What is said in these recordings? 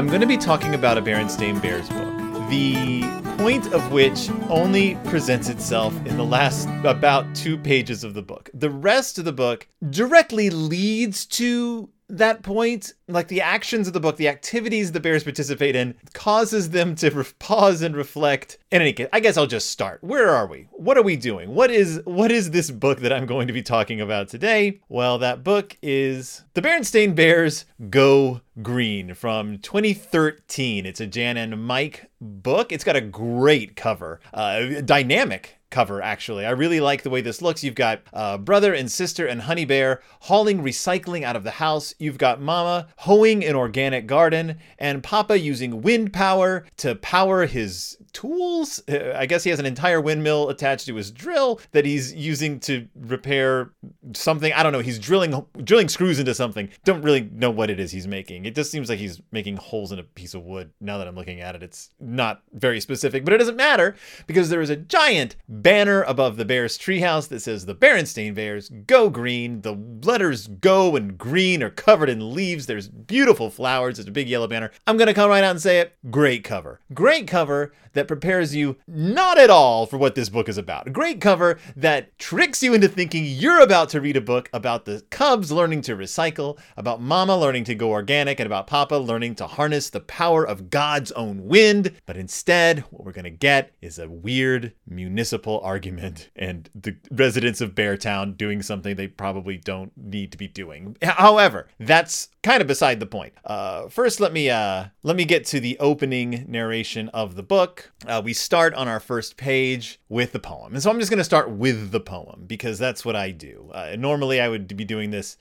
I'm going to be talking about a Berenstain Bears book. The point of which only presents itself in the last about two pages of the book. The rest of the book directly leads to that point, like the actions of the book, the activities the bears participate in, causes them to re- pause and reflect. In any case, I guess I'll just start. Where are we? What are we doing? What is what is this book that I'm going to be talking about today? Well, that book is The Berenstain Bears Go Green from 2013. It's a Jan and Mike book. It's got a great cover, uh, dynamic cover, actually. I really like the way this looks. You've got uh, brother and sister and Honey Bear hauling recycling out of the house. You've got Mama hoeing an organic garden, and Papa using wind power to power his tools. Uh, I guess he has an entire windmill attached to his drill that he's using to repair something. I don't know. He's drilling drilling screws into something. Don't really know what it is he's making. It just seems like he's making holes in a piece of wood. Now that I'm looking at it, it's not very specific, but it doesn't matter because there is a giant banner above the Bears treehouse that says the Berenstain Bears go green. The letters go and green are covered in leaves. There's beautiful flowers. It's a big yellow banner. I'm going to come right out and say it. Great cover. Great cover that prepares you not at all for what this book is about. Great cover that tricks you into thinking you're about to read a book about the Cubs learning to recycle, about Mama learning to go organic, and about Papa learning to harness the power of God's own wind. But instead, what we're going to get is a weird municipal argument and the residents of Beartown doing something they probably don't need to be doing. However, that's kind of beside the point. Uh, first, let me uh, let me get to the opening narration of the book. Uh, we start on our first page with the poem, and so I'm just going to start with the poem because that's what I do. Uh, normally, I would be doing this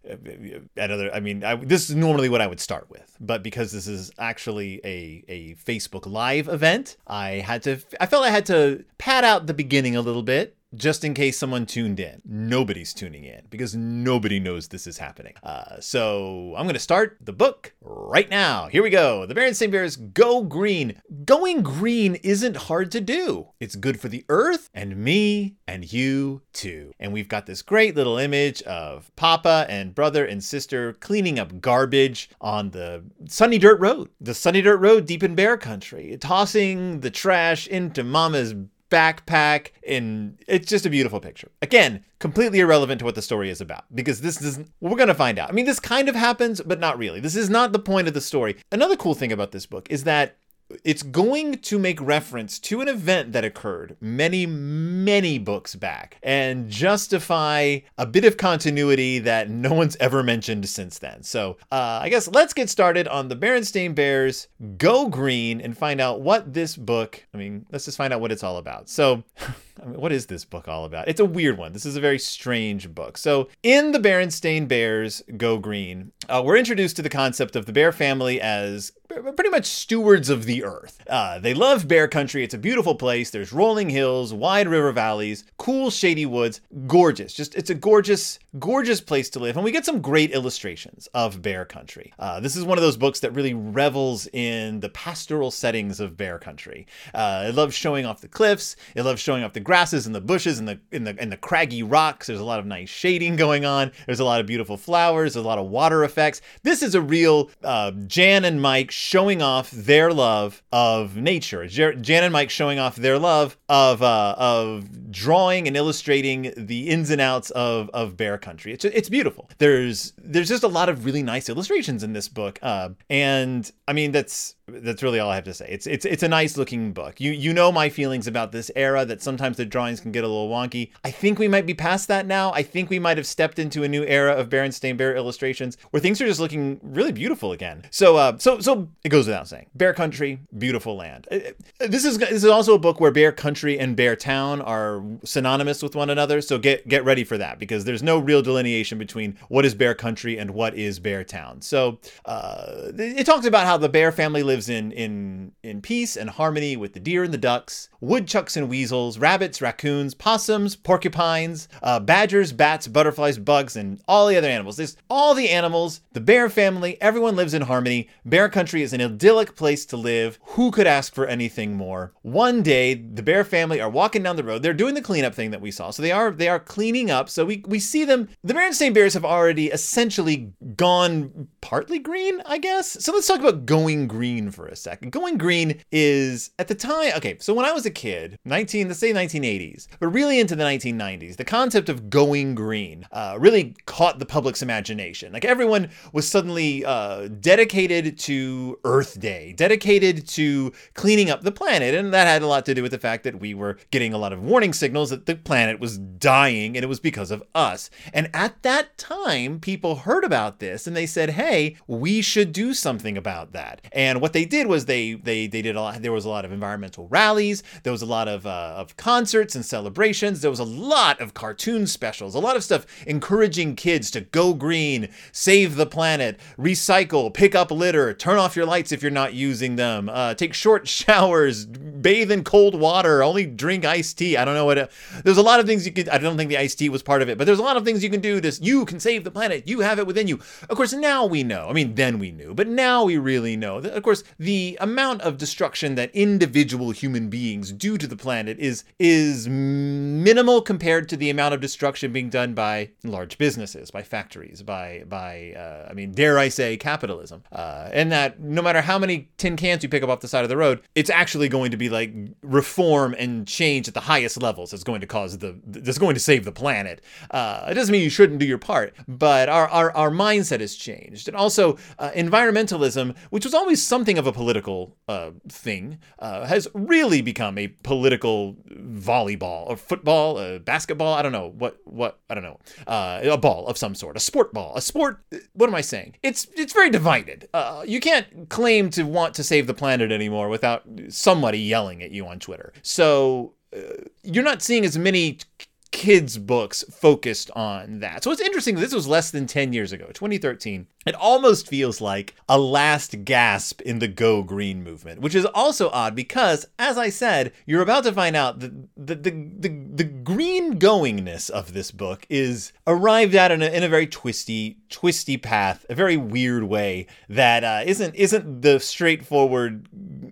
at other. I mean, I, this is normally what I would start with, but because this is actually a a Facebook Live event, I had to. I felt I had to pad out the beginning a little bit just in case someone tuned in. Nobody's tuning in because nobody knows this is happening. Uh, so I'm going to start the book right now. Here we go. The Berenstain Bears go green. Going green isn't hard to do. It's good for the earth and me and you too. And we've got this great little image of Papa and brother and sister cleaning up garbage on the sunny dirt road. The sunny dirt road deep in bear country, tossing the trash into Mama's backpack and it's just a beautiful picture. Again completely irrelevant to what the story is about because this is we're going to find out. I mean this kind of happens but not really. This is not the point of the story. Another cool thing about this book is that it's going to make reference to an event that occurred many, many books back and justify a bit of continuity that no one's ever mentioned since then. So, uh, I guess let's get started on the Berenstain Bears Go Green and find out what this book, I mean, let's just find out what it's all about. So, I mean, what is this book all about? It's a weird one. This is a very strange book. So, in the Berenstain Bears Go Green, uh, we're introduced to the concept of the bear family as pretty much stewards of the earth. Uh, they love bear country. It's a beautiful place. There's rolling hills, wide river valleys, cool shady woods, gorgeous. Just it's a gorgeous, gorgeous place to live. And we get some great illustrations of bear country. Uh, this is one of those books that really revels in the pastoral settings of bear country. Uh, it loves showing off the cliffs. It loves showing off the grasses and the bushes and the in the and the craggy rocks. There's a lot of nice shading going on. There's a lot of beautiful flowers. There's a lot of water effects. This is a real uh, Jan and Mike showing off their love of nature. Jan and Mike showing off their love of uh, of drawing and illustrating the ins and outs of of bear country. It's it's beautiful. There's there's just a lot of really nice illustrations in this book, uh, and I mean that's that's really all I have to say. It's it's it's a nice looking book. You you know my feelings about this era that sometimes the drawings can get a little wonky. I think we might be past that now. I think we might have stepped into a new era of Berenstain Bear illustrations where things are just looking really beautiful again. So uh so so it goes without saying. Bear Country, beautiful land. Uh, uh, this is this is also a book where Bear Country and Bear Town are synonymous with one another. So get get ready for that because there's no real delineation between what is Bear Country and what is Bear Town. So uh, it talks about how the Bear family lives in in in peace and harmony with the deer and the ducks, woodchucks and weasels, rabbits, raccoons, possums, porcupines, uh, badgers, bats, butterflies, bugs, and all the other animals. There's all the animals. The bear family. Everyone lives in harmony. Bear country is an idyllic place to live. Who could ask for anything more? One day, the bear family are walking down the road. They're doing doing the cleanup thing that we saw. So they are they are cleaning up. So we we see them. The Berenstain Bears have already essentially gone partly green, I guess. So let's talk about going green for a second. Going green is at the time. Okay, so when I was a kid, 19 let's say 1980s, but really into the 1990s, the concept of going green uh, really caught the public's imagination. Like everyone was suddenly uh, dedicated to Earth Day, dedicated to cleaning up the planet, and that had a lot to do with the fact that we were getting a lot of warning signals that the planet was dying, and it was because of us. And at that time, people heard about this and they said, "Hey, we should do something about that." And what they did was they they they did a lot. There was a lot of environmental rallies. There was a lot of uh, of concerts and celebrations. There was a lot of cartoon specials. A lot of stuff encouraging kids to go green, save the planet, recycle, pick up litter, turn off your lights if you're not using them, uh, take short showers, bathe in cold water, only drink iced tea. I don't know It, there's a lot of things you could. I don't think the iced tea was part of it, but there's a lot of things you can do to. You can save the planet. You have it within you. Of course, now we know. I mean, then we knew, but now we really know. That of course, the amount of destruction that individual human beings do to the planet is is minimal compared to the amount of destruction being done by large businesses, by factories, by by uh, I mean, dare I say, capitalism. Uh, and that no matter how many tin cans you pick up off the side of the road, it's actually going to be like reform and change at the highest levels. That's going to cause the that's going to save the planet. Uh, it doesn't mean you shouldn't do your part, but our our, our mindset has changed, and also uh, environmentalism, which was always something of a political uh, thing, uh, has really become a political volleyball or football, uh, basketball. I don't know what what I don't know uh, a ball of some sort, a sport ball, a sport. What am I saying? It's it's very divided. You can't claim to want to save the planet anymore without somebody yelling at you on Twitter. So you're not seeing as many kids' books focused on that. So it's interesting. This was less than 10 years ago, 2013. It almost feels like a last gasp in the Go Green movement, which is also odd because, as I said, you're about to find out that the, the, the, the green goingness of this book is arrived at in a, in a very twisty, twisty path, a very weird way that uh, not isn't the straightforward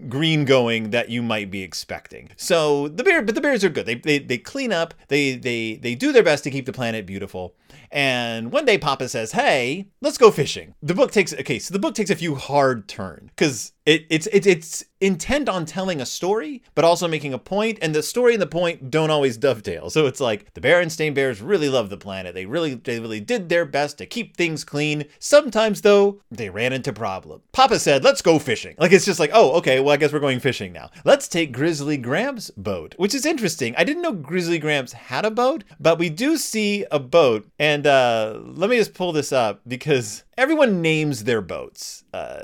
green going that you might be expecting. So the bear, but the bears are good. They, they, they clean up, they, they, they do their best to keep the planet beautiful. And one day Papa says, "Hey, let's go fishing." The book takes okay, so the book takes a few hard turns because it, it's it's it's intent on telling a story, but also making a point, and the story and the point don't always dovetail. So it's like the Berenstain Bears really love the planet. They really they really did their best to keep things clean. Sometimes though, they ran into problem. Papa said, "Let's go fishing." Like it's just like, "Oh, okay, well I guess we're going fishing now. Let's take Grizzly Gramps' boat," which is interesting. I didn't know Grizzly Gramps had a boat, but we do see a boat, and uh, let me just pull this up because everyone names their boats. Uh,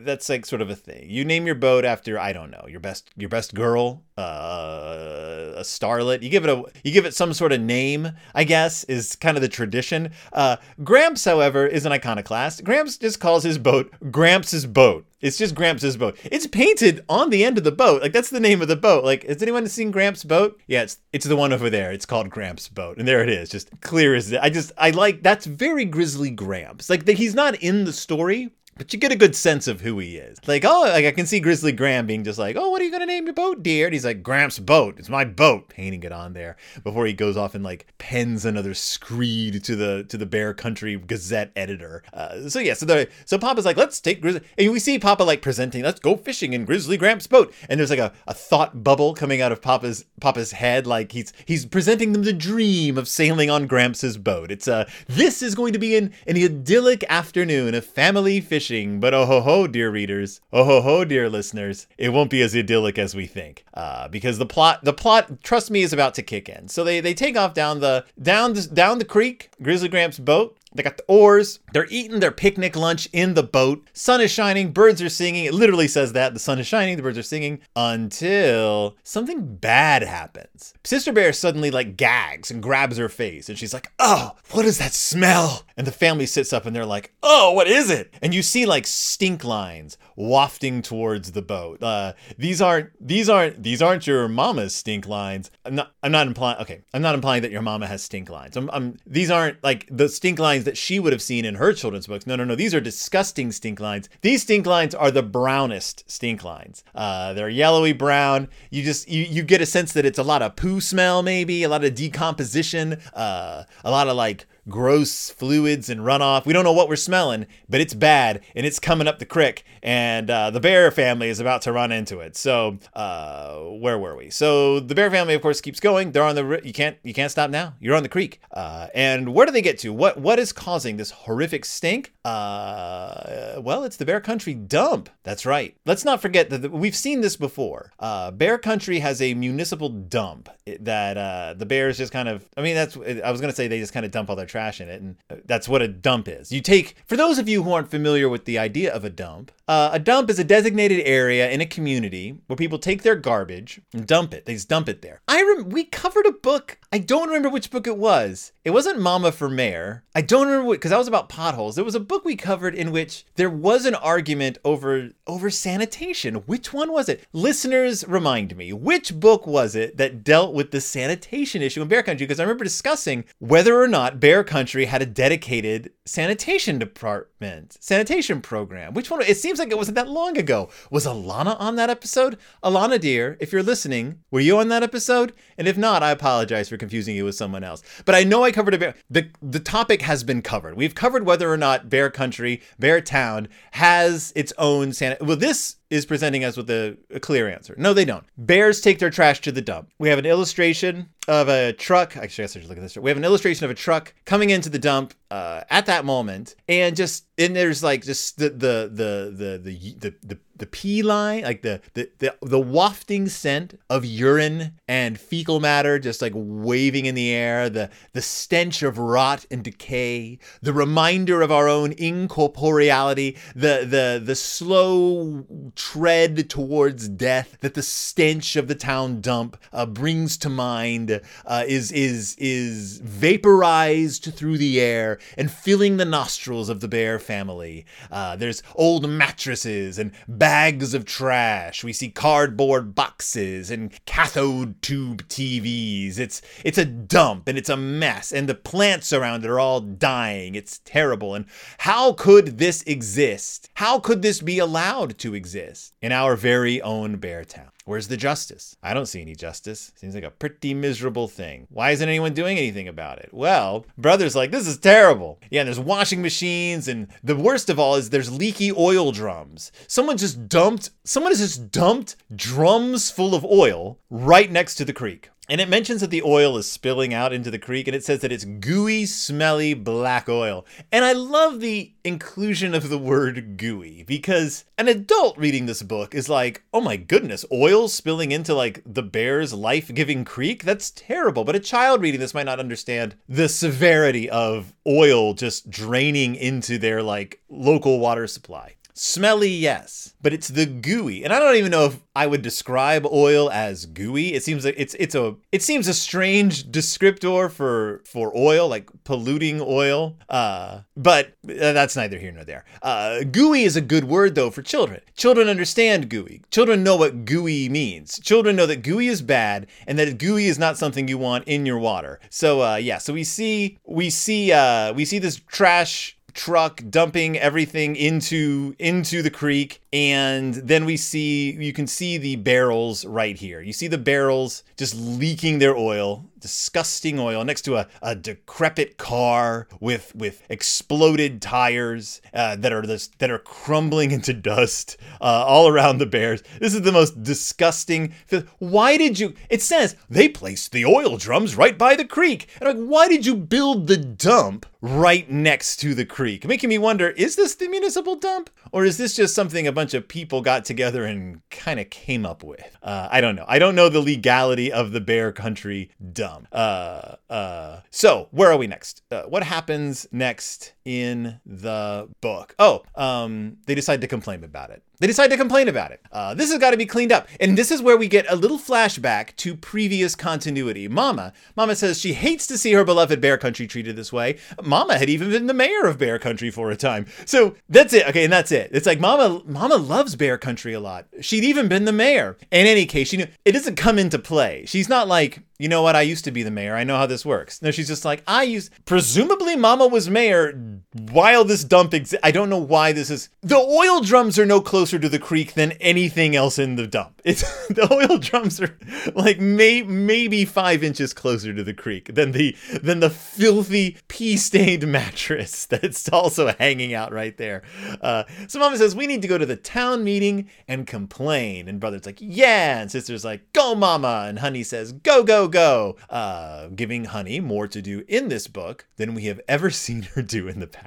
that's like sort of a thing. You name your boat after I don't know your best your best girl, uh, a starlet. You give it a you give it some sort of name. I guess is kind of the tradition. Uh, Gramps, however, is an iconoclast. Gramps just calls his boat Gramps' boat. It's just Gramps' boat. It's painted on the end of the boat. Like that's the name of the boat. Like, has anyone seen Gramps' boat? Yeah, it's it's the one over there. It's called Gramps' boat, and there it is, just clear as I just I like that's very Grizzly Gramps. Like that he's not in the story, but you get a good sense of who he is. Like, oh, like I can see Grizzly Gramps being just like, oh, what are you gonna name your boat, dear? And he's like, Gramps' boat. It's my boat, painting it on there before he goes off and like pens another screed to the to the Bear Country Gazette editor. Uh, so yeah, so the so Papa's like, let's take Grizzly, and we see Papa like presenting, let's go fishing in Grizzly Gramps' boat, and there's like a, a thought bubble coming out of Papa's Papa's head, like he's he's presenting them the dream of sailing on Gramps' boat. It's uh, this is going to be an an idyllic afternoon of family fishing but oh ho ho, dear readers, oh ho ho, dear listeners, it won't be as idyllic as we think, uh, because the plot, the plot, trust me, is about to kick in. So they they take off down the down the, down the creek, Grizzly Gramps' boat, they got the oars. They're eating their picnic lunch in the boat. Sun is shining. Birds are singing. It literally says that. The sun is shining. The birds are singing until something bad happens. Sister Bear suddenly like gags and grabs her face. And she's like, Oh, what is that smell? And the family sits up and they're like, "Oh, what is it?" And you see like stink lines wafting towards the boat. Uh, these aren't these aren't these aren't your mama's stink lines. I'm not I'm not implying okay. I'm not implying that your mama has stink lines. I'm, I'm these aren't like the stink lines that she would have seen in her children's books. No, no, no. These are disgusting stink lines. These stink lines are the brownest stink lines. Uh, they're yellowy brown. You just you you get a sense that it's a lot of poo smell, maybe a lot of decomposition, uh, a lot of like gross fluids and runoff. We don't know what we're smelling, but it's bad and it's coming up the creek, and uh, the bear family is about to run into it. So, uh, where were we? So the bear family, of course, keeps going. They're on the you can't you can't stop now. You're on the creek, uh, and where do they get to? What what is causing this horrific stink? Uh, well, it's the Bear Country dump. That's right. Let's not forget that the, we've seen this before. Uh, bear Country has a municipal dump that uh, the bears just kind of. I mean, that's I was gonna say they just kind of dump all their trash in it, and that's what a dump is. You take, for those of you who aren't familiar with the idea of a dump, uh, a dump is a designated area in a community where people take their garbage and dump it. They just dump it there. I rem- we covered a book. I don't remember which book it was. It wasn't Mama for Mayor. I don't remember what because that was about potholes. There was a book we covered in which there was an argument over over sanitation. Which one was it? Listeners, remind me. Which book was it that dealt with the sanitation issue in Bear Country? Because I remember discussing whether or not Bear Country had a dedicated sanitation department, sanitation program. Which one? It seems like it wasn't that long ago. Was Alana on that episode? Alana, dear, if you're listening, were you on that episode? And if not, I apologize for confusing you with someone else. But I know I covered a bear. The, the topic has been covered. We've covered whether or not Bear Country, Bear Town has its own san. Well, this is presenting us with a, a, clear answer. No, they don't. Bears take their trash to the dump. We have an illustration of a truck. Actually, I should look at this. We have an illustration of a truck coming into the dump uh, at that moment, and just and there's like just the the the the the the, the, the pee line, like the, the the the wafting scent of urine and fecal matter, just like waving in the air. The the stench of rot and decay. The reminder of our own incorporeality. The the the slow tread towards death that the stench of the town dump uh, brings to mind uh, is is is vaporized through the air and filling the nostrils of the bear family. Uh, there's old mattresses and bags of trash. We see cardboard boxes and cathode tube TVs. It's it's a dump and it's a mess and the plants around it are all dying. It's terrible. And how could this exist? How could this be allowed to exist? in our very own Bear Town. Where's the justice? I don't see any justice. Seems like a pretty miserable thing. Why isn't anyone doing anything about it? Well, brother's like, this is terrible. Yeah, there's washing machines, and the worst of all is there's leaky oil drums. Someone just dumped, someone has just dumped drums full of oil right next to the creek. And it mentions that the oil is spilling out into the creek, and it says that it's gooey, smelly black oil. And I love the inclusion of the word gooey because an adult reading this book is like, oh my goodness, oil spilling into like the bear's life giving creek? That's terrible. But a child reading this might not understand the severity of oil just draining into their like local water supply. Smelly, yes, but it's the gooey. And I don't even know if I would describe oil as gooey. It seems like it's it's a it seems a strange descriptor for for oil, like polluting oil. Uh, but uh, that's neither here nor there. Uh, gooey is a good word though for children. Children understand gooey. Children know what gooey means. Children know that gooey is bad and that gooey is not something you want in your water. So uh, yeah, so we see we see uh, we see this trash truck dumping everything into into the creek and then we see you can see the barrels right here you see the barrels just leaking their oil disgusting oil next to a, a decrepit car with with exploded tires uh, that are this, that are crumbling into dust uh, all around the bears. This is the most disgusting. Why did you? It says they placed the oil drums right by the creek. And I'm like, why did you build the dump right next to the creek? Making me wonder: is this the municipal dump, or is this just something a bunch of people got together and kind of came up with? Uh, I don't know. I don't know the legality of the Bear Country dumb. Uh, uh, so where are we next? Uh, what happens next in the book. Oh, um, they decide to complain about it. They decide to complain about it. Uh, this has got to be cleaned up. And this is where we get a little flashback to previous continuity. Mama, Mama says she hates to see her beloved Bear Country treated this way. Mama had even been the mayor of Bear Country for a time. So that's it. Okay, and that's it. It's like Mama, Mama loves Bear Country a lot. She'd even been the mayor. In any case, she knew it doesn't come into play. She's not like, you know what, I used to be the mayor. I know how this works. No, she's just like, I used, presumably Mama was mayor while this dump exists. I don't know why this is. The oil drums are no closer to the creek than anything else in the dump. It's the oil drums are like may, maybe five inches closer to the creek than the than the filthy pee stained mattress that's also hanging out right there. Uh, so Mama says we need to go to the town meeting and complain, and brother's like, yeah, and sister's like, go, Mama, and Honey says, go, go, go, uh, giving Honey more to do in this book than we have ever seen her do in the past.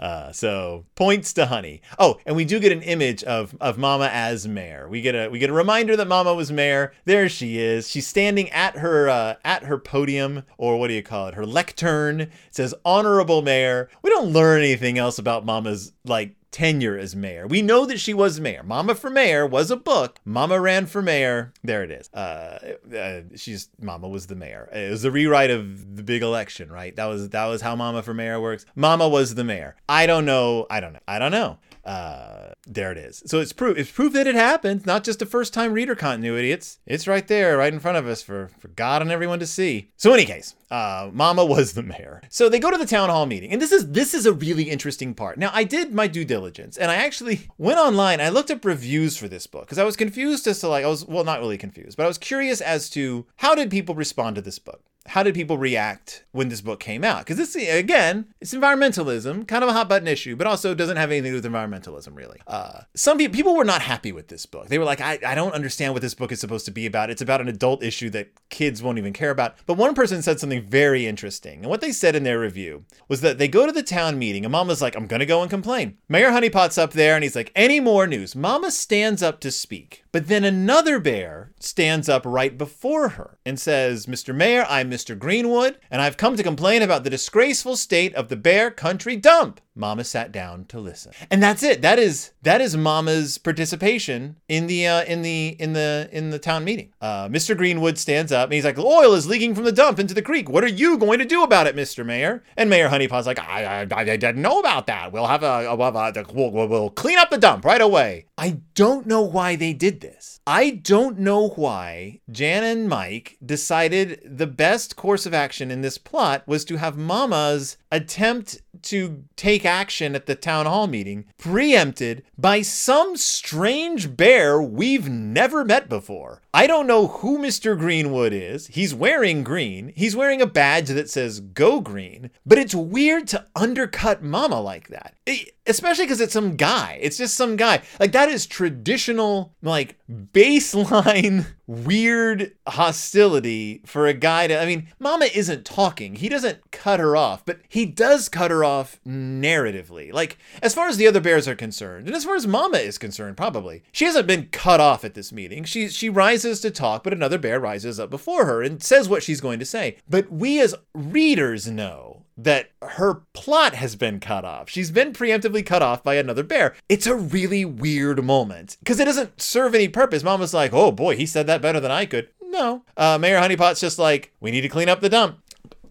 Uh, so points to Honey. Oh, and we do get an image of of Mama as mayor. We get a we get a reminder that Mama was mayor. There she is. She's standing at her uh, at her podium, or what do you call it? Her lectern. It says honorable mayor. We don't learn anything else about Mama's like tenure as mayor. We know that she was mayor. Mama for Mayor was a book. Mama ran for mayor. There it is. Uh, uh, she's Mama was the mayor. It was a rewrite of the big election, right? That was that was how Mama for Mayor works. Mama was the mayor. I don't know. I don't know. I don't know uh, there it is. So it's proof. It's proof that it happened. Not just a first-time reader continuity. It's it's right there, right in front of us for for God and everyone to see. So, in any case, uh, Mama was the mayor. So they go to the town hall meeting, and this is this is a really interesting part. Now, I did my due diligence, and I actually went online. I looked up reviews for this book because I was confused as to like I was well, not really confused, but I was curious as to how did people respond to this book how did people react when this book came out? Because this, again, it's environmentalism, kind of a hot button issue, but also doesn't have anything to do with environmentalism, really. Uh, some people, people were not happy with this book. They were like, I, I don't understand what this book is supposed to be about. It's about an adult issue that kids won't even care about. But one person said something very interesting. And what they said in their review was that they go to the town meeting and Mama's like, I'm going to go and complain. Mayor Honeypot's up there and he's like, any more news? Mama stands up to speak. But then another bear stands up right before her and says, Mr. Mayor, I'm Mr. Greenwood, and I've come to complain about the disgraceful state of the bear country dump. Mama sat down to listen. And that's it. That is that is Mama's participation in the uh, in the in the in the town meeting. Uh, Mr. Greenwood stands up and he's like, "Oil is leaking from the dump into the creek. What are you going to do about it, Mr. Mayor?" And Mayor Honeypot's like, "I I, I didn't know about that. We'll have a, have a we'll, we'll, we'll clean up the dump right away." I don't know why they did this. I don't know why Jan and Mike decided the best course of action in this plot was to have Mama's attempt to take action at the town hall meeting preempted by some strange bear we've never met before. I don't know who Mr. Greenwood is. He's wearing green. He's wearing a badge that says Go Green, but it's weird to undercut Mama like that. It, especially because it's some guy. It's just some guy. Like that is traditional, like baseline weird hostility for a guy to. I mean, Mama isn't talking. He doesn't cut her off, but he does cut her off narratively. Like as far as the other bears are concerned, and as far as Mama is concerned, probably she hasn't been cut off at this meeting. She she rises to talk, but another bear rises up before her and says what she's going to say. But we as readers know that her plot has been cut off. She's been preemptively cut off by another bear. It's a really weird moment because it doesn't serve any purpose. Mom was like, oh boy, he said that better than I could. No. Uh, Mayor Honeypot's just like, we need to clean up the dump.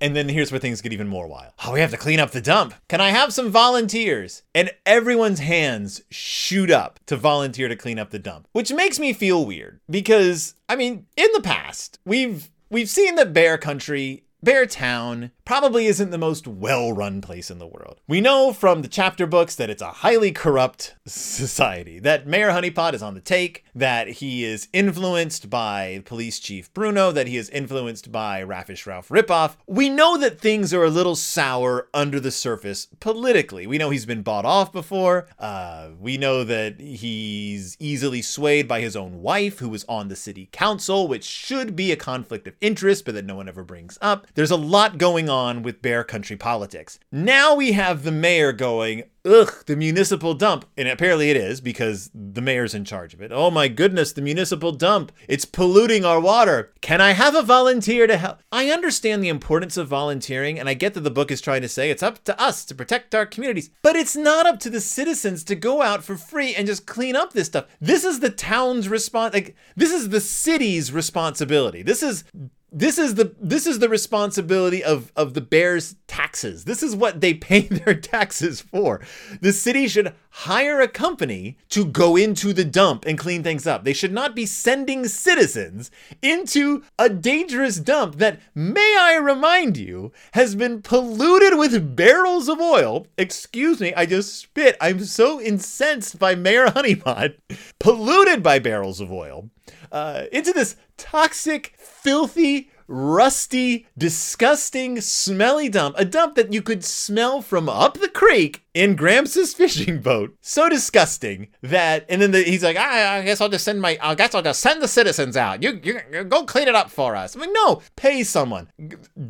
And then here's where things get even more wild. Oh, we have to clean up the dump. Can I have some volunteers? And everyone's hands shoot up to volunteer to clean up the dump, which makes me feel weird because, I mean, in the past, we've we've seen that Bear Country Bear Town probably isn't the most well run place in the world. We know from the chapter books that it's a highly corrupt society, that Mayor Honeypot is on the take, that he is influenced by Police Chief Bruno, that he is influenced by Raffish Ralph Ripoff. We know that things are a little sour under the surface politically. We know he's been bought off before. Uh, we know that he's easily swayed by his own wife, who was on the city council, which should be a conflict of interest, but that no one ever brings up. There's a lot going on with bear country politics. Now we have the mayor going, ugh, the municipal dump. And apparently it is because the mayor's in charge of it. Oh my goodness, the municipal dump. It's polluting our water. Can I have a volunteer to help? I understand the importance of volunteering, and I get that the book is trying to say it's up to us to protect our communities, but it's not up to the citizens to go out for free and just clean up this stuff. This is the town's response. Like, this is the city's responsibility. This is this is the this is the responsibility of of the bears taxes. This is what they pay their taxes for. The city should hire a company to go into the dump and clean things up. They should not be sending citizens into a dangerous dump that may i remind you has been polluted with barrels of oil. Excuse me i just spit. I'm so incensed by mayor honeypot. Polluted by barrels of oil uh, into this toxic, filthy, rusty, disgusting, smelly dump. A dump that you could smell from up the creek in Gramps' fishing boat. So disgusting that, and then the, he's like, I, I, guess I'll just send my, I guess I'll just send the citizens out. You, you, you go clean it up for us. I'm like, no, pay someone.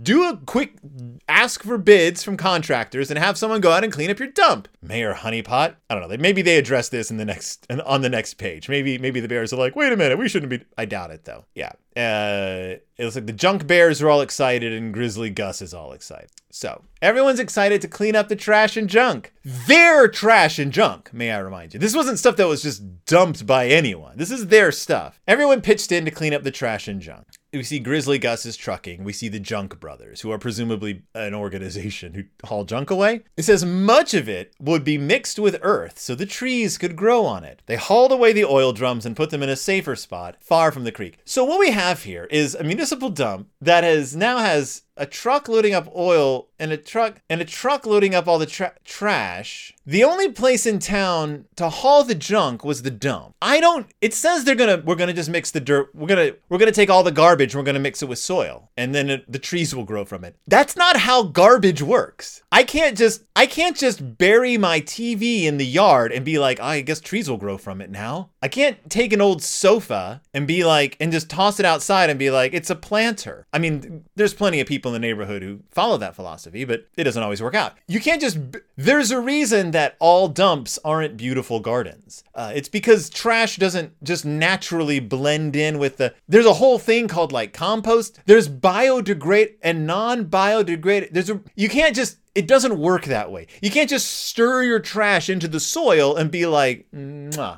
Do a quick ask for bids from contractors and have someone go out and clean up your dump. Mayor Honeypot. I don't know. Maybe they address this in the next on the next page. Maybe maybe the bears are like, wait a minute, we shouldn't be. I doubt it though. Yeah. Uh, it looks like the junk bears are all excited and Grizzly Gus is all excited. So everyone's excited to clean up the trash and junk. Their trash and junk, may I remind you. This wasn't stuff that was just dumped by anyone. This is their stuff. Everyone pitched in to clean up the trash and junk we see Grizzly Gus's trucking. We see the Junk Brothers, who are presumably an organization who haul junk away. It says much of it would be mixed with earth so the trees could grow on it. They hauled away the oil drums and put them in a safer spot far from the creek. So what we have here is a municipal dump that has now has a truck loading up oil and a truck and a truck loading up all the tra- trash. The only place in town to haul the junk was the dump. I don't it says they're going to we're going to just mix the dirt. We're going to we're going to take all the garbage we're going to mix it with soil and then it, the trees will grow from it. That's not how garbage works. I can't just I can't just bury my TV in the yard and be like, oh, "I guess trees will grow from it now." I can't take an old sofa and be like and just toss it outside and be like, "It's a planter." I mean, there's plenty of people people in the neighborhood who follow that philosophy, but it doesn't always work out. You can't just. There's a reason that all dumps aren't beautiful gardens. Uh, it's because trash doesn't just naturally blend in with the. There's a whole thing called like compost. There's biodegrade and non-biodegrade. There's a. You can't just it doesn't work that way. You can't just stir your trash into the soil and be like,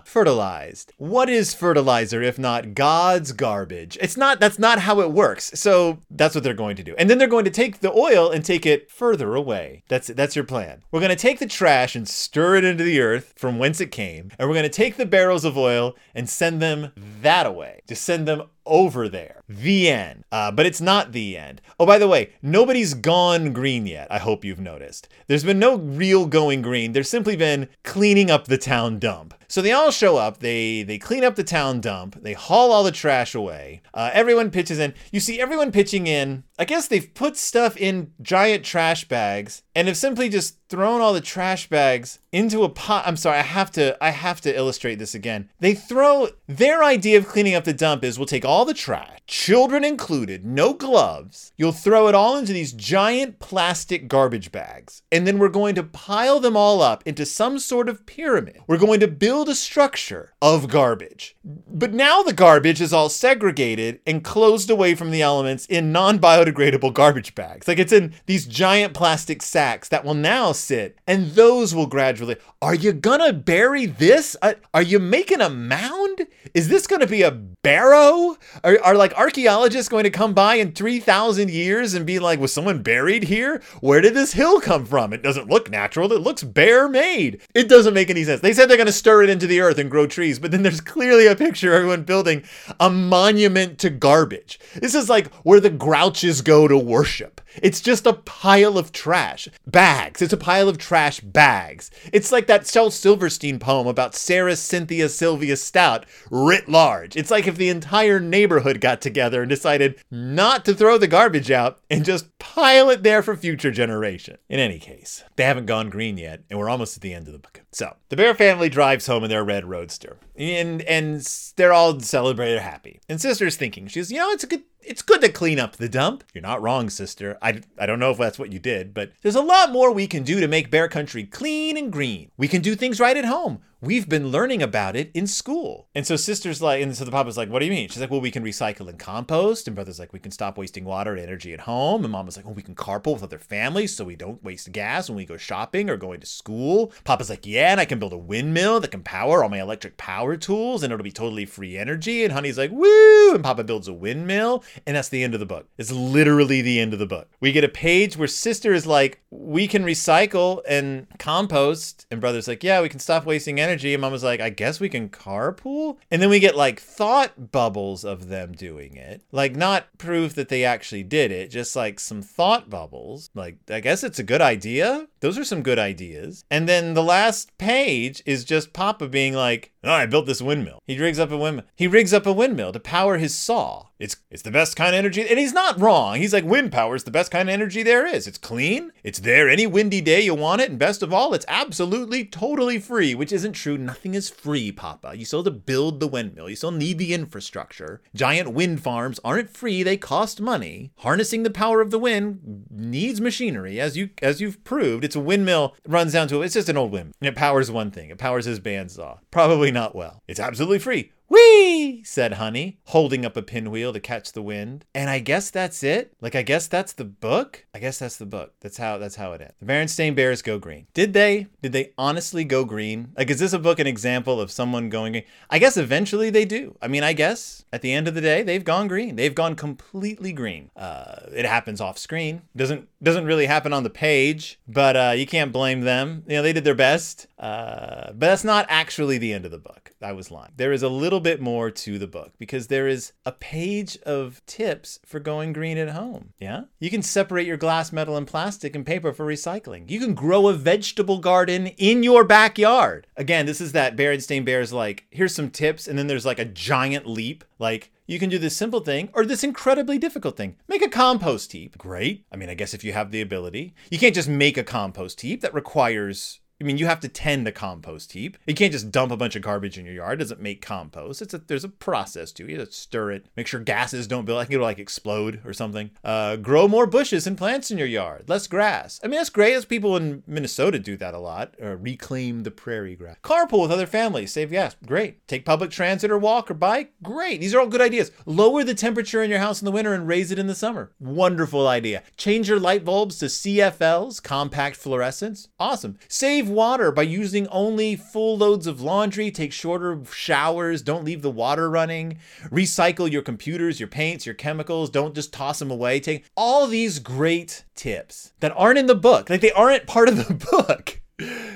fertilized. What is fertilizer if not God's garbage? It's not, that's not how it works. So that's what they're going to do. And then they're going to take the oil and take it further away. That's That's your plan. We're going to take the trash and stir it into the earth from whence it came. And we're going to take the barrels of oil and send them that away. Just send them over there. The end. Uh, but it's not the end. Oh, by the way, nobody's gone green yet. I hope you've noticed. There's been no real going green. There's simply been cleaning up the town dump. So they all show up. They they clean up the town dump. They haul all the trash away. Uh, everyone pitches in. You see everyone pitching in. I guess they've put stuff in giant trash bags and have simply just thrown all the trash bags into a pot. I'm sorry, I have to I have to illustrate this again. They throw their idea of cleaning up the dump is we'll take all the trash, children included, no gloves. You'll throw it all into these giant plastic garbage bags. And then we're going to pile them all up into some sort of pyramid. We're going to build build a structure of garbage. But now the garbage is all segregated and closed away from the elements in non biodegradable garbage bags. Like it's in these giant plastic sacks that will now sit, and those will gradually. Are you gonna bury this? Uh, are you making a mound? Is this gonna be a barrow? Are, are like archaeologists going to come by in 3,000 years and be like, was someone buried here? Where did this hill come from? It doesn't look natural. It looks bear made. It doesn't make any sense. They said they're gonna stir it into the earth and grow trees, but then there's clearly a picture of everyone building a monument to garbage. This is like where the grouches go to worship. It's just a pile of trash. Bags. It's a pile of trash bags. It's like that Shel Silverstein poem about Sarah Cynthia Sylvia Stout writ large. It's like if the entire neighborhood got together and decided not to throw the garbage out and just pile it there for future generation. In any case, they haven't gone green yet, and we're almost at the end of the book. So, the Bear family drives home in their red roadster. And and they're all celebrated happy. And sister's thinking, she's, you know, it's a good it's good to clean up the dump. You're not wrong, sister. I, I don't know if that's what you did, but there's a lot more we can do to make Bear Country clean and green. We can do things right at home. We've been learning about it in school. And so sister's like, and so the papa's like, what do you mean? She's like, well, we can recycle and compost. And brother's like, we can stop wasting water and energy at home. And mama's like, well, we can carpool with other families so we don't waste gas when we go shopping or going to school. Papa's like, yeah, and I can build a windmill that can power all my electric power tools and it'll be totally free energy. And honey's like, woo! And papa builds a windmill. And that's the end of the book. It's literally the end of the book. We get a page where sister is like, we can recycle and compost. And brother's like, yeah, we can stop wasting energy. And mama's like, I guess we can carpool. And then we get like thought bubbles of them doing it. Like, not proof that they actually did it, just like some thought bubbles. Like, I guess it's a good idea. Those are some good ideas. And then the last page is just Papa being like, oh, I built this windmill. He rigs up a windmill. He rigs up a windmill to power his saw. It's it's the best kind of energy, and he's not wrong. He's like wind power is the best kind of energy there is. It's clean. It's there any windy day you want it, and best of all, it's absolutely totally free. Which isn't true. Nothing is free, Papa. You still have to build the windmill. You still need the infrastructure. Giant wind farms aren't free. They cost money. Harnessing the power of the wind needs machinery, as you as you've proved. It's a windmill. Runs down to it's just an old wind, and it powers one thing. It powers his bandsaw. Probably not well. It's absolutely free. Whee! said Honey, holding up a pinwheel to catch the wind. And I guess that's it. Like I guess that's the book. I guess that's the book. That's how that's how it ends. The Berenstain Bears go green. Did they? Did they honestly go green? Like is this a book an example of someone going green? I guess eventually they do. I mean, I guess at the end of the day they've gone green. They've gone completely green. Uh, it happens off screen. Doesn't doesn't really happen on the page, but uh, you can't blame them. You know, they did their best. Uh, but that's not actually the end of the book. I was lying. There is a little bit more to the book because there is a page of tips for going green at home. Yeah? You can separate your glass, metal, and plastic and paper for recycling. You can grow a vegetable garden in your backyard. Again, this is that Berenstain Bears like, here's some tips, and then there's like a giant leap. Like, you can do this simple thing or this incredibly difficult thing. Make a compost heap. Great. I mean, I guess if you have the ability, you can't just make a compost heap. That requires I mean, you have to tend a compost heap. You can't just dump a bunch of garbage in your yard. It doesn't make compost. It's a there's a process to it. You have to stir it, make sure gases don't build. I think it'll like explode or something. Uh, grow more bushes and plants in your yard. Less grass. I mean, that's great. As people in Minnesota do that a lot. Or reclaim the prairie grass. Carpool with other families. Save gas. Great. Take public transit or walk or bike. Great. These are all good ideas. Lower the temperature in your house in the winter and raise it in the summer. Wonderful idea. Change your light bulbs to CFLs, compact fluorescents. Awesome. Save water by using only full loads of laundry, take shorter showers, don't leave the water running, recycle your computers, your paints, your chemicals, don't just toss them away. Take all these great tips that aren't in the book. Like they aren't part of the book.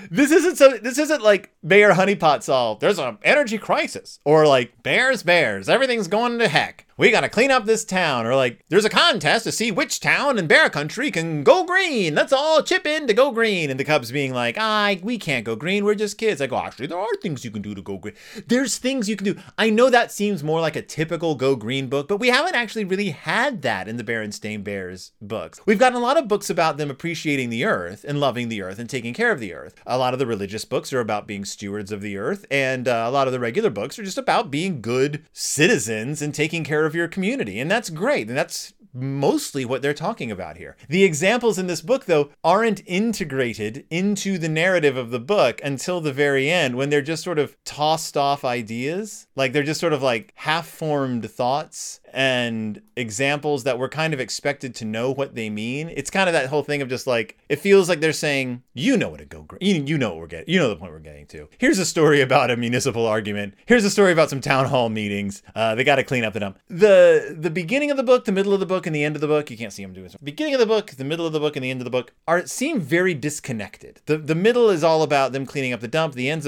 This isn't so this isn't like Mayor Honeypot solved. There's an energy crisis. Or like bears, bears, everything's going to heck we got to clean up this town. Or like, there's a contest to see which town in Bear Country can go green. Let's all chip in to go green. And the Cubs being like, ah, we can't go green. We're just kids. I go, actually, there are things you can do to go green. There's things you can do. I know that seems more like a typical go green book, but we haven't actually really had that in the Berenstain Bears books. We've gotten a lot of books about them appreciating the earth and loving the earth and taking care of the earth. A lot of the religious books are about being stewards of the earth, and uh, a lot of the regular books are just about being good citizens and taking care of of your community. And that's great. And that's mostly what they're talking about here. The examples in this book, though, aren't integrated into the narrative of the book until the very end when they're just sort of tossed off ideas. Like they're just sort of like half formed thoughts and examples that we're kind of expected to know what they mean. It's kind of that whole thing of just like, it feels like they're saying, you know what a go you know what we're getting, you know the point we're getting to. Here's a story about a municipal argument. Here's a story about some town hall meetings. Uh, they got to clean up the dump. The, the beginning of the book, the middle of the book, and the end of the book, you can't see them doing. Beginning of the book, the middle of the book, and the end of the book are seem very disconnected. The, the middle is all about them cleaning up the dump. The end's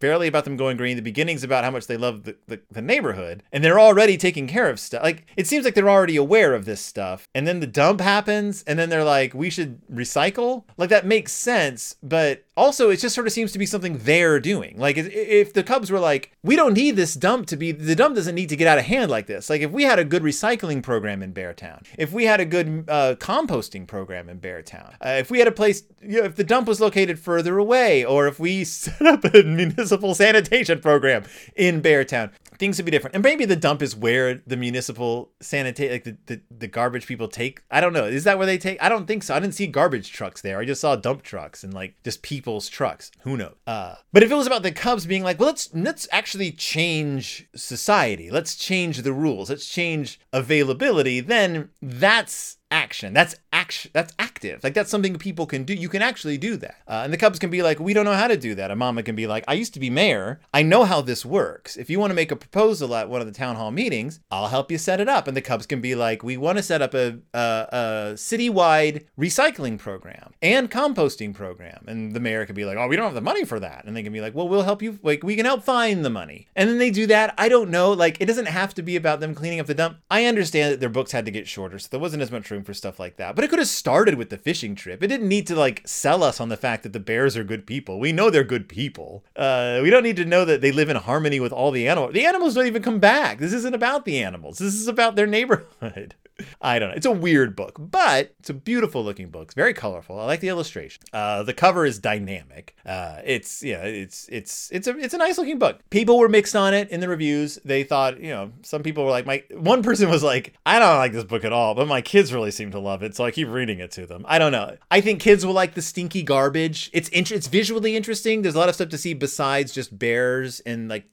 barely about them going green. The beginning's about how much they love the, the, the neighborhood. And they're already taking care of stuff. Like, it seems like they're already aware of this stuff. And then the dump happens, and then they're like, we should recycle? Like, that makes sense, but also it just sort of seems to be something they're doing. Like if the Cubs were like, we don't need this dump to be, the dump doesn't need to get out of hand like this. Like if we had a good recycling program in Beartown, if we had a good uh, composting program in Beartown, uh, if we had a place, you know, if the dump was located further away, or if we set up a municipal sanitation program in Beartown, things would be different. And maybe the dump is where the municipal sanitation, like the, the, the garbage people take. I don't know. Is that where they take? I don't think so. I didn't see garbage trucks there. I just saw dump trucks and like just people's trucks. Who knows? Uh, but if it was about the Cubs being like, well, let's let's actually change society. Let's change the rules. Let's change availability. Then that's action. That's action. That's active. Like that's something people can do. You can actually do that. Uh, and the Cubs can be like, we don't know how to do that. A mama can be like, I used to be mayor. I know how this works. If you want to make a proposal at one of the town hall meetings, I'll help you set it up. And the Cubs can be like, we want to set up a, a, a citywide recycling program and composting program. And the mayor can be like, oh, we don't have the money for that. And they can be like, well, we'll help you. Like we can help find the money. And then they do that. I don't know. Like it doesn't have to be about them cleaning up the dump. I understand that their books had to get shorter, so there wasn't as much room for stuff like that. But it could have started with the fishing trip. It didn't need to like sell us on the fact that the bears are good people. We know they're good people. Uh, we don't need to know that they live in harmony with all the animals. The animals don't even come back. This isn't about the animals. This is about their neighborhood. I don't know. It's a weird book, but it's a beautiful looking book. It's very colorful. I like the illustration. Uh, the cover is dynamic. Uh, it's yeah, it's it's it's a it's a nice looking book. People were mixed on it in the reviews. They thought you know some people were like my one person was like I don't like this book at all, but my kids really seem to love it, so I keep reading it to them. I don't know. I think kids will like the stinky garbage. It's int- it's visually interesting. There's a lot of stuff to see besides just bears and like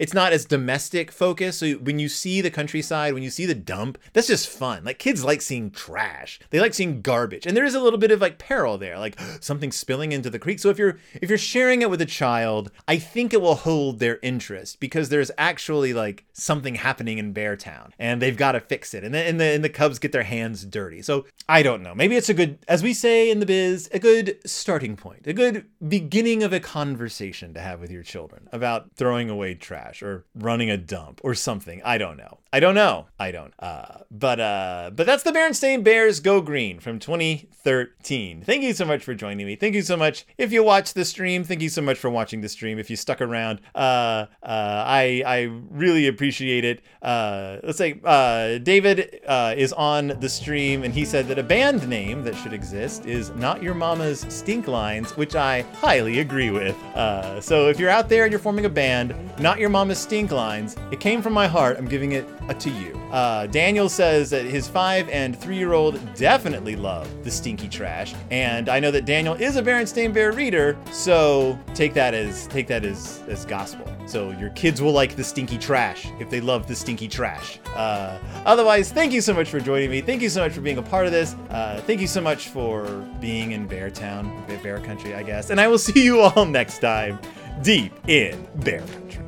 it's not as domestic focused. So when you see the countryside, when you see the dump, that's just fun. Like kids like seeing trash. They like seeing garbage. And there is a little bit of like peril there, like something spilling into the creek. So if you're if you're sharing it with a child, I think it will hold their interest because there's actually like something happening in Beartown and they've got to fix it. And then and the, and the Cubs get their hands dirty. So I don't know. Maybe it's a good, as we say in the biz, a good starting point, a good beginning of a conversation to have with your children about throwing away trash or running a dump or something. I don't know. I don't know. I don't. Uh, but uh, but that's the Berenstain Bears Go Green from 2013. Thank you so much for joining me. Thank you so much if you watched the stream. Thank you so much for watching the stream. If you stuck around, uh, uh, I I really appreciate it. Uh, let's say uh, David is on the stream and he said that a band name that should exist is Not Your Mama's Stink Lines, which I highly agree with. So if you're out there and you're forming a band, Not Your Mama's Stink Lines, it came from my heart. I'm giving it to you. Uh, Daniel says that his five and three year old definitely love the stinky trash, and I know that Daniel is a Berenstain Bear reader, so take that as take that as as gospel. So your kids will like the stinky trash if they love the stinky trash. Uh, otherwise, thank you so much for joining me. Thank you so much for being a part of this. Uh, thank you so much for being in Beartown, Bear Country, I guess. And I will see you all next time, deep in Bear Country.